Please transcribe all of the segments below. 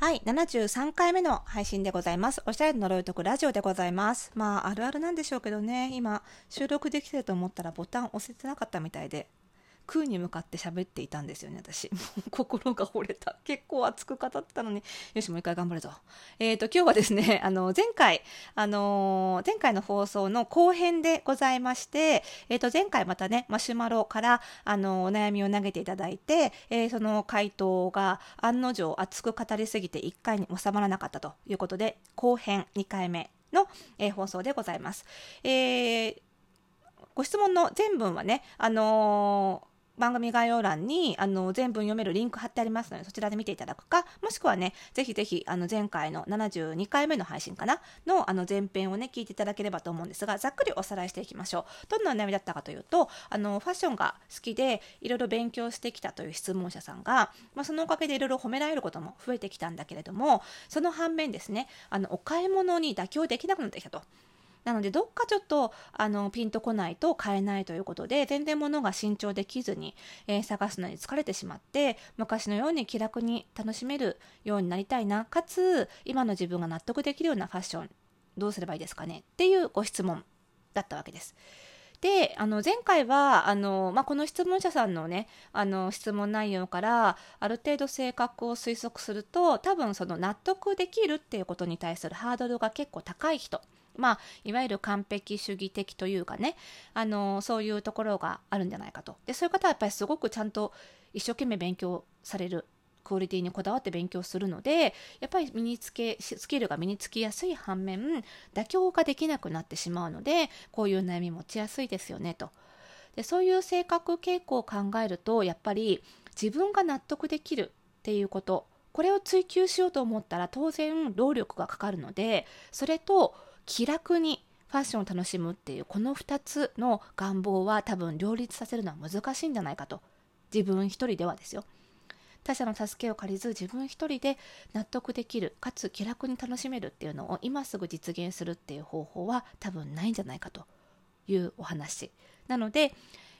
はい、73回目の配信でございます。おしゃれの呪いとくラジオでございます。まあ、あるあるなんでしょうけどね、今、収録できてると思ったらボタン押せてなかったみたいで、空に向かって喋っていたんですよね、私。も う心が折れた。結構熱く語ったのに、よし、もう一回頑張るぞ。えっ、と、今日はですね、あの、前回、あのー前回の放送の後編でございまして、えっ、と、前回またね、マシュマロから、あのお悩みを投げていただいて、えーその回答が案の定熱く語りすぎて1回に収まらなかったということで、後編2回目の、えー放送でございます。えーご質問の全文はね、あの番組概要欄にあの全文読めるリンク貼ってありますのでそちらで見ていただくかもしくはねぜひぜひあの前回の72回目の配信かなのあの前編をね聞いていただければと思うんですがざっくりおさらいしていきましょうどんなお悩みだったかというとあのファッションが好きでいろいろ勉強してきたという質問者さんが、まあ、そのおかげでいろいろ褒められることも増えてきたんだけれどもその反面ですねあのお買い物に妥協できなくなってきたと。なのでどっかちょっとあのピンとこないと買えないということで全然物が新調できずに、えー探すのに疲れてしまって昔のように気楽に楽しめるようになりたいなかつ今の自分が納得できるようなファッションどうすればいいですかねっていうご質問だったわけです。であの前回はあの、まあ、この質問者さんのねあの質問内容からある程度性格を推測すると多分その納得できるっていうことに対するハードルが結構高い人まあ、いわゆる完璧主義的というかねあのそういうところがあるんじゃないかと。でそういう方はやっぱりすごくちゃんと一生懸命勉強されるクオリティにこだわって勉強するのでやっぱり身につけスキルが身につきやすい反面妥協ができなくなってしまうのでこういう悩み持ちやすいですよねと。でそういう性格傾向を考えるとやっぱり自分が納得できるっていうことこれを追求しようと思ったら当然労力がかかるのでそれと気楽にファッションを楽しむっていうこの2つの願望は多分両立させるのは難しいんじゃないかと。自分一人ではですよ。他者の助けを借りず自分一人で納得できるかつ気楽に楽しめるっていうのを今すぐ実現するっていう方法は多分ないんじゃないかというお話。なので、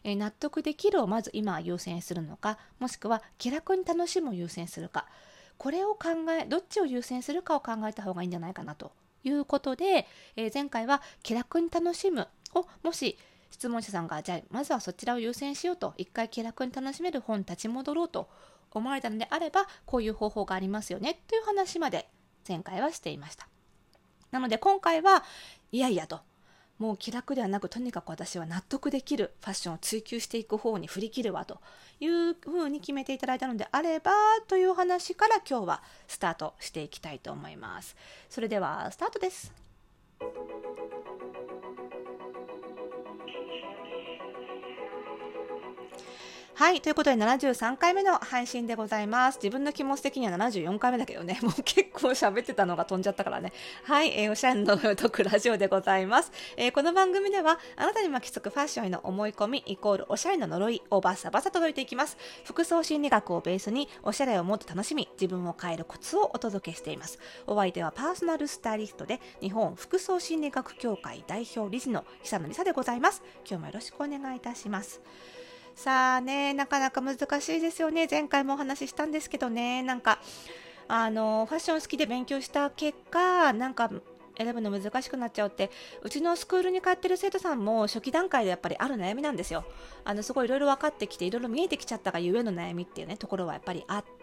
え納得できるをまず今優先するのかもしくは気楽に楽しむを優先するかこれを考えどっちを優先するかを考えた方がいいんじゃないかなと。いうことで、えー前回は気楽に楽しむをもし質問者さんがじゃあまずはそちらを優先しようと一回気楽に楽しめる本立ち戻ろうと思われたのであればこういう方法がありますよねという話まで前回はしていました。なので今回はいやいやともう気楽ではなくとにかく私は納得できるファッションを追求していく方に振り切るわというふうに決めていただいたのであればという話から今日はスタートしていきたいと思います。それではスタートです。はい。ということで、73回目の配信でございます。自分の気持ち的には74回目だけどね、もう結構喋ってたのが飛んじゃったからね。はい。えーおしゃれのトクラジオでございます。えーこの番組では、あなたに巻きつくファッションへの思い込み、イコールおしゃれの呪いをバサバサ届いていきます。服装心理学をベースに、おしゃれをもっと楽しみ、自分を変えるコツをお届けしています。お相手はパーソナルスタイリストで、日本服装心理学協会代表理事の久野美沙でございます。今日もよろしくお願いいたします。さあね、なかなか難しいですよね。前回もお話ししたんですけどね、なんか、あの、ファッション好きで勉強した結果、なんか、選ぶの難しくなっちゃうってうちのスクールに通ってる生徒さんも初期段階でやっぱりある悩みなんですよ。あのすごいいろいろ分かってきていろいろ見えてきちゃったがゆえの悩みっていうねところはやっぱりあって、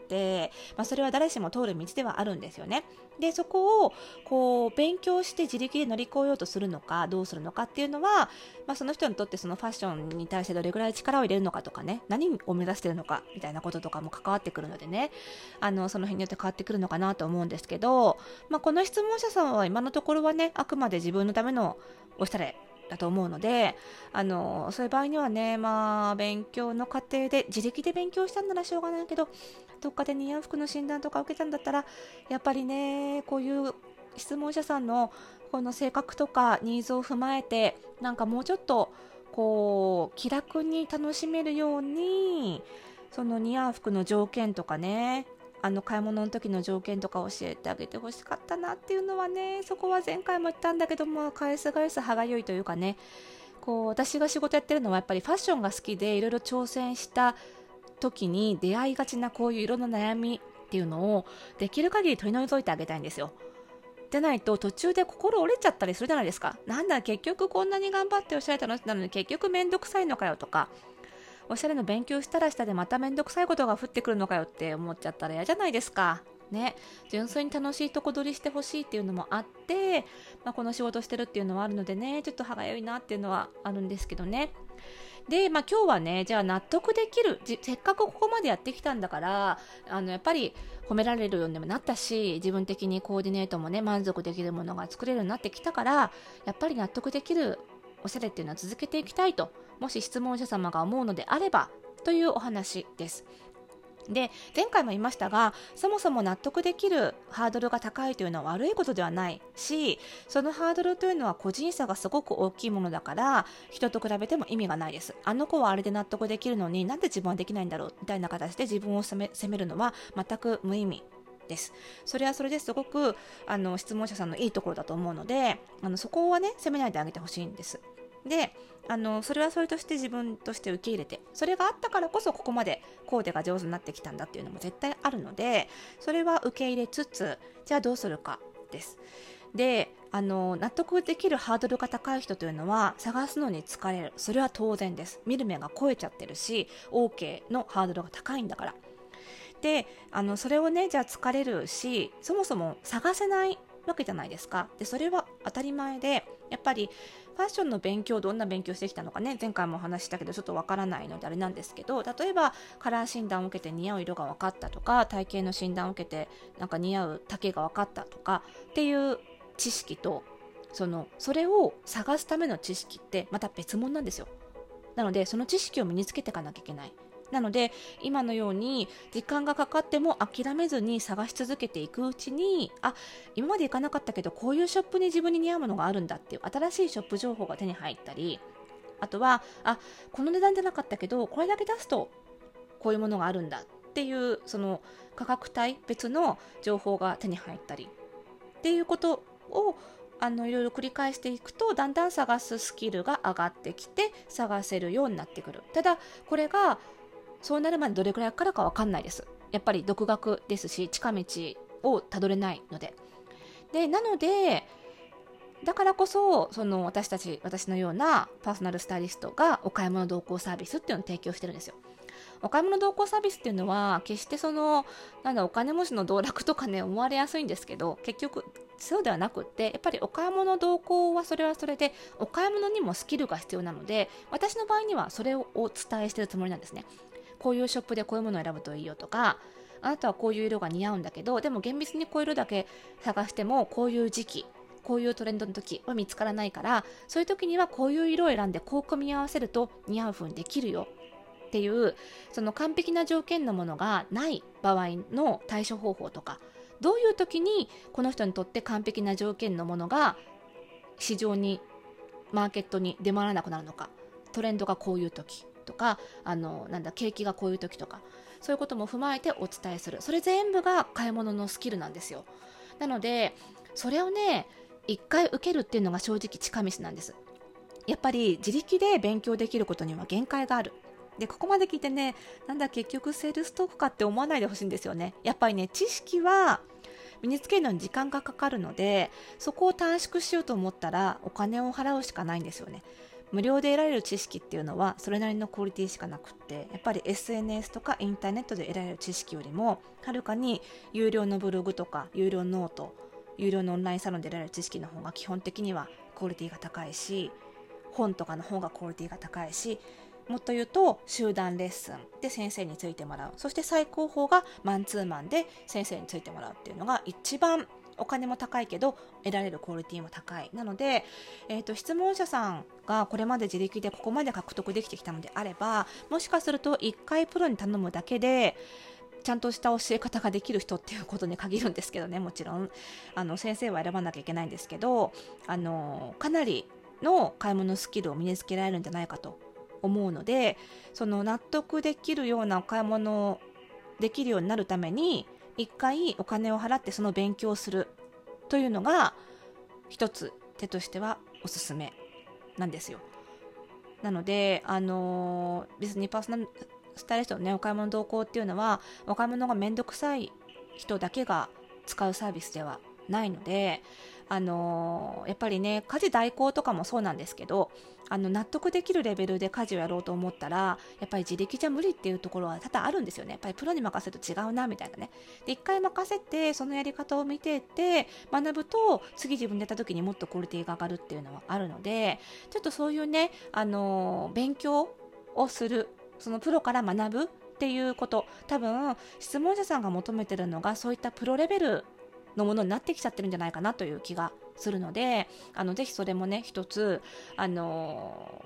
まあ、それは誰しも通る道ではあるんですよね。でそこをこう勉強して自力で乗り越えようとするのかどうするのかっていうのは、まあ、その人にとってそのファッションに対してどれぐらい力を入れるのかとかね何を目指してるのかみたいなこととかも関わってくるのでねあのその辺によって変わってくるのかなと思うんですけど、まあ、この質問者さんは今のところはねあくまで自分のためのおしゃれだと思うのであのそういう場合にはねまあ勉強の過程で自力で勉強したんならしょうがないけどどっかで似合う服の診断とか受けたんだったらやっぱりねこういう質問者さんのこの性格とかニーズを踏まえてなんかもうちょっとこう気楽に楽しめるようにその似合う服の条件とかねあの買い物の時の条件とか教えてあげてほしかったなっていうのはねそこは前回も言ったんだけども返す返す歯がゆいというかねこう私が仕事やってるのはやっぱりファッションが好きでいろいろ挑戦した時に出会いがちなこういう色の悩みっていうのをできる限り取り除いてあげたいんですよ。でないと途中で心折れちゃったりするじゃないですか。なんだ結局こんなに頑張っておっしゃれ楽しんだのに結局めんどくさいのかよとかおしゃれの勉強したらしたでまためんどくさいことが降ってくるのかよって思っちゃったら嫌じゃないですか。ね、純粋に楽しいとこ取りしてほしいっていうのもあって、まあ、この仕事してるっていうのはあるのでねちょっと歯がゆいなっていうのはあるんですけどねで、まあ、今日はねじゃあ納得できるせっかくここまでやってきたんだからあのやっぱり褒められるようにもなったし自分的にコーディネートもね満足できるものが作れるようになってきたからやっぱり納得できるおしゃれっていうのは続けていきたいともし質問者様が思うのであればというお話です。で前回も言いましたがそもそも納得できるハードルが高いというのは悪いことではないしそのハードルというのは個人差がすごく大きいものだから人と比べても意味がないです。あの子はあれで納得できるのになんで自分はできないんだろうみたいな形で自分を責め責めるのは全く無意味です。それはそれですごくあの質問者さんのいいところだと思うのであのそこはね責めないであげてほしいんです。であのそれはそれとして自分として受け入れてそれがあったからこそここまでコーデが上手になってきたんだっていうのも絶対あるのでそれは受け入れつつじゃあどうするかです。であの納得できるハードルが高い人というのは探すのに疲れる。それは当然です。見る目が超えちゃってるし OK のハードルが高いんだから。であのそれをねじゃあ疲れるしそもそも探せないわけじゃないですか。でそれは当たり前でやっぱりファッションの勉強どんな勉強してきたのかね。前回もお話したけどちょっとわからないのであれなんですけど例えばカラー診断を受けて似合う色が分かったとか体型の診断を受けてなんか似合う丈が分かったとかっていう知識とそのそれを探すための知識ってまた別物なんですよ。なのでその知識を身につけていかなきゃいけない。なので今のように時間がかかっても諦めずに探し続けていくうちにあ今まで行かなかったけどこういうショップに自分に似合うものがあるんだっていう新しいショップ情報が手に入ったりあとはあこの値段じゃなかったけどこれだけ出すとこういうものがあるんだっていうその価格帯別の情報が手に入ったりっていうことをあのいろいろ繰り返していくとだんだん探すスキルが上がってきて探せるようになってくる。ただこれがそうなるまでどれくらいかかるかわかんないです。やっぱり独学ですし、近道をたどれないので。で、なので、だからこそ、その私たち、私のようなパーソナルスタイリストがお買い物同行サービスっていうのを提供してるんですよ。お買い物同行サービスっていうのは、決してその、なんだ、お金持ちの道楽とかね、思われやすいんですけど、結局、そうではなくって、やっぱりお買い物同行はそれはそれで、お買い物にもスキルが必要なので、私の場合にはそれをお伝えしてるつもりなんですね。こういうショップでこういうものを選ぶといいよとかあなたはこういう色が似合うんだけどでも厳密にこういう色だけ探してもこういう時期こういうトレンドの時は見つからないからそういう時にはこういう色を選んでこう組み合わせると似合う風にできるよ。っていうその完璧な条件のものがない場合の対処方法とかどういう時にこの人にとって完璧な条件のものが市場にマーケットに出回らなくなるのかトレンドがこういう時。とかあのなんだ景気がこういう時とかそういうことも踏まえてお伝えする。それ全部が買い物のスキルなんですよ。なのでそれをね一回受けるっていうのが正直近道なんです。やっぱり自力で勉強できることには限界がある。でここまで聞いてねなんだ結局セールストークかって思わないでほしいんですよね。やっぱりね知識は身につけるのに時間がかかるのでそこを短縮しようと思ったらお金を払うしかないんですよね。無料で得られる知識っていうのはそれなりのクオリティしかなくってやっぱり SNS とかインターネットで得られる知識よりもはるかに有料のブログとか有料ノート有料のオンラインサロンで得られる知識の方が基本的にはクオリティが高いし本とかの方がクオリティが高いしもっと言うと集団レッスンで先生についてもらう。そして最高峰がマンツーマンで先生についてもらうっていうのが一番お金も高いけど得られるクオリティも高い。なので、えーと、質問者さんがこれまで自力でここまで獲得できてきたのであればもしかすると1回プロに頼むだけでちゃんとした教え方ができる人っていうことに限るんですけどねもちろん。あの先生は選ばなきゃいけないんですけどあのかなりの買い物スキルを身につけられるんじゃないかと思うのでその納得できるようなお買い物できるようになるために一回お金を払ってその勉強をするというのが一つ手としてはおすすめなんですよ。なので、あのー、別にパーソナルスタイリストのね、お買い物同行っていうのは、お買い物がめんどくさい人だけが使うサービスではないのであのやっぱりね家事代行とかもそうなんですけどあの納得できるレベルで家事をやろうと思ったらやっぱり自力じゃ無理っていうところは多々あるんですよね。やっぱりプロに任せると違うなみたいなね。で一回任せてそのやり方を見てって学ぶと次自分でやった時にもっとクオリティが上がるっていうのはあるのでちょっとそういうねあの勉強をするそのプロから学ぶっていうこと。多分質問者さんが求めてるのがそういったプロレベルのものになってきちゃってるんじゃないかなという気がするのであのぜひそれもね一つあの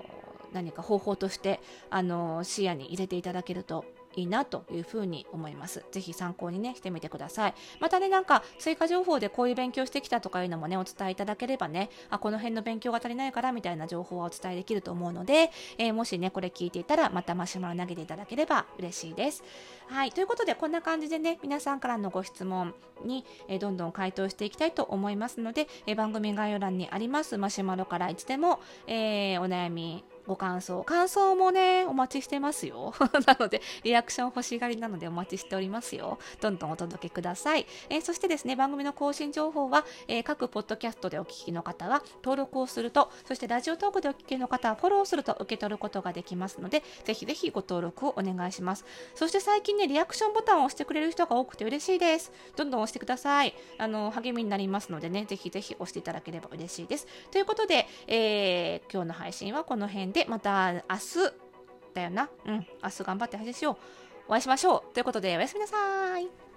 何か方法としてあの視野に入れていただけるといいなというふうに思います。ぜひ参考にね、してみてください。またね、なんか追加情報でこういう勉強してきたとかいうのもね、お伝えいただければね、あ、この辺の勉強が足りないからみたいな情報はお伝えできると思うので、えー、もしね、これ聞いていたら、またマシュマロ投げていただければ嬉しいです。はい、ということで、こんな感じでね、皆さんからのご質問に、えー、どんどん回答していきたいと思いますので、えー、番組概要欄にありますマシュマロからいつでも、えお悩み、ご感想。感想もね、お待ちしてますよ。なので、リアクション欲しがりなのでお待ちしておりますよ。どんどんお届けください。えー、そしてですね、番組の更新情報は、えー、各ポッドキャストでお聞きの方は登録をすると、そしてラジオトークでお聞きの方はフォローすると受け取ることができますので、ぜひぜひご登録をお願いします。そして最近ね、リアクションボタンを押してくれる人が多くて嬉しいです。どんどん押してください。あの、励みになりますのでね、ぜひぜひ押していただければ嬉しいです。ということで、えー、今日の配信はこの辺でで、また明日だよな。うん、明日頑張って配信しよう。お会いしましょう。ということで、おやすみなさい。